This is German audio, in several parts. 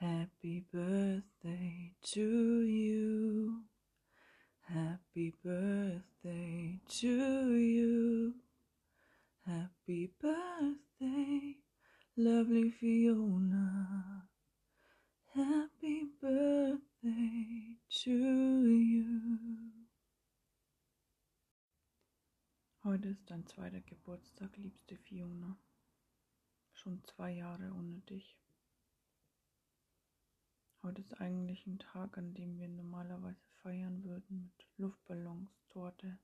Happy birthday to you. Happy birthday to you. Happy birthday, lovely Fiona. Happy birthday to you. Heute ist dein zweiter Geburtstag, liebste Fiona. Schon zwei Jahre ohne dich. Heute ist eigentlich ein Tag, an dem wir normalerweise feiern würden mit Luftballons, Torte,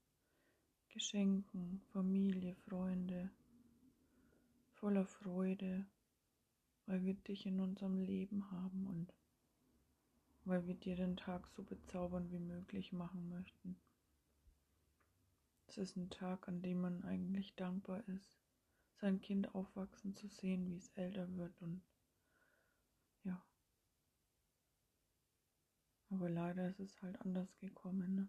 Geschenken, Familie, Freunde, voller Freude, weil wir dich in unserem Leben haben und weil wir dir den Tag so bezaubernd wie möglich machen möchten. Es ist ein Tag, an dem man eigentlich dankbar ist, sein Kind aufwachsen zu sehen, wie es älter wird und ja, aber leider ist es halt anders gekommen. Ne?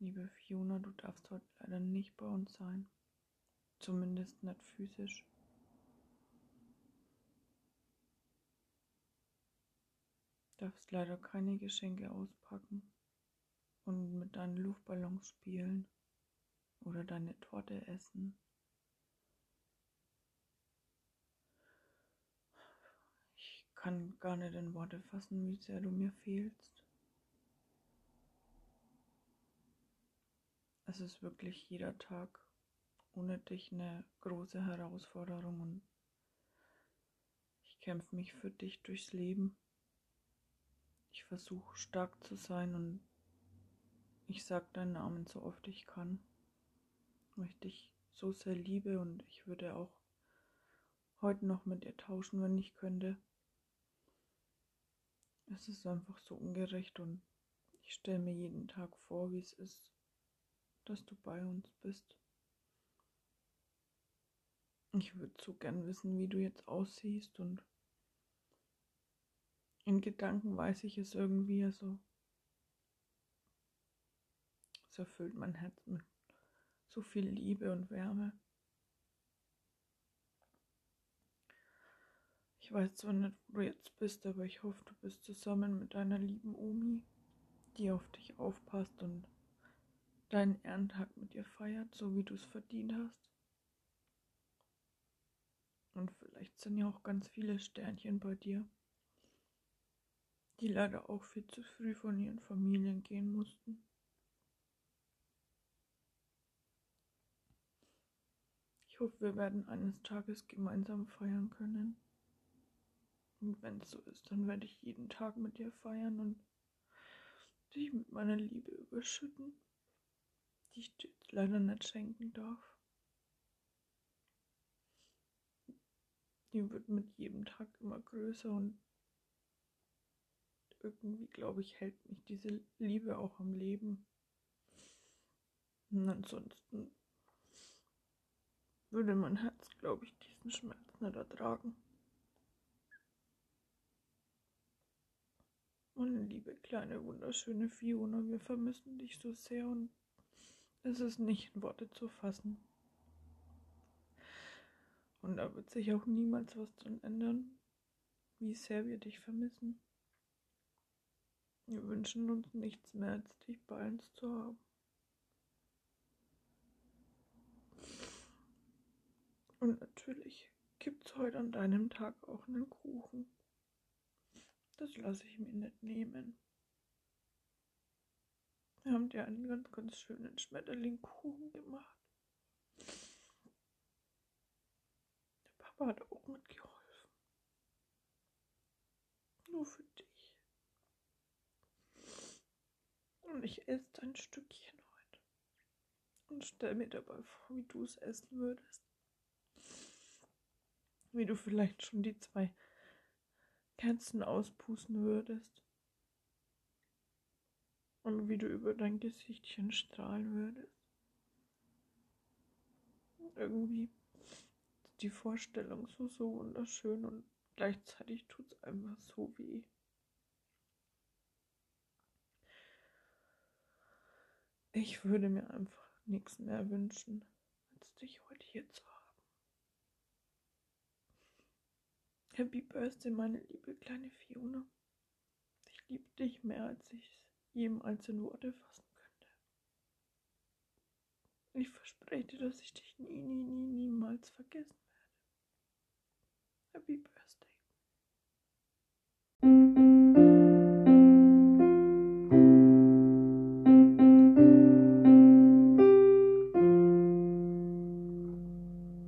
Liebe Fiona, du darfst heute leider nicht bei uns sein. Zumindest nicht physisch. Du darfst leider keine Geschenke auspacken und mit deinen Luftballons spielen oder deine Torte essen kann gar nicht in Worte fassen, wie sehr du mir fehlst. Es ist wirklich jeder Tag ohne dich eine große Herausforderung und ich kämpfe mich für dich durchs Leben. Ich versuche stark zu sein und ich sage deinen Namen so oft ich kann, weil ich dich so sehr liebe und ich würde auch heute noch mit dir tauschen, wenn ich könnte. Es ist einfach so ungerecht und ich stelle mir jeden Tag vor, wie es ist, dass du bei uns bist. Ich würde so gern wissen, wie du jetzt aussiehst und in Gedanken weiß ich es irgendwie, also es erfüllt mein Herz mit so viel Liebe und Wärme. Ich weiß zwar nicht, wo du jetzt bist, aber ich hoffe, du bist zusammen mit deiner lieben Omi, die auf dich aufpasst und deinen Ehrentag mit dir feiert, so wie du es verdient hast. Und vielleicht sind ja auch ganz viele Sternchen bei dir, die leider auch viel zu früh von ihren Familien gehen mussten. Ich hoffe, wir werden eines Tages gemeinsam feiern können. Und wenn es so ist, dann werde ich jeden Tag mit dir feiern und dich mit meiner Liebe überschütten, die ich dir leider nicht schenken darf. Die wird mit jedem Tag immer größer und irgendwie, glaube ich, hält mich diese Liebe auch am Leben. Und ansonsten würde mein Herz, glaube ich, diesen Schmerz nicht ertragen. Meine liebe kleine wunderschöne Fiona, wir vermissen dich so sehr und es ist nicht in Worte zu fassen. Und da wird sich auch niemals was dran ändern, wie sehr wir dich vermissen. Wir wünschen uns nichts mehr, als dich bei uns zu haben. Und natürlich gibt's heute an deinem Tag auch einen Kuchen. Das lasse ich mir nicht nehmen. Wir haben dir einen ganz, ganz schönen Schmetterlingkuchen gemacht. Der Papa hat auch mitgeholfen. Nur für dich. Und ich esse ein Stückchen heute. Und stell mir dabei vor, wie du es essen würdest. Wie du vielleicht schon die zwei Kerzen auspusten würdest. Und wie du über dein Gesichtchen strahlen würdest. Irgendwie ist die Vorstellung so, so wunderschön und gleichzeitig tut es einfach so weh. Ich würde mir einfach nichts mehr wünschen, als dich heute hier zu haben. Happy Birthday, meine liebe kleine Fiona. Ich liebe dich mehr, als ich es jemals in Worte fassen könnte. Ich verspreche dir, dass ich dich nie, nie, nie, niemals vergessen werde. Happy Birthday.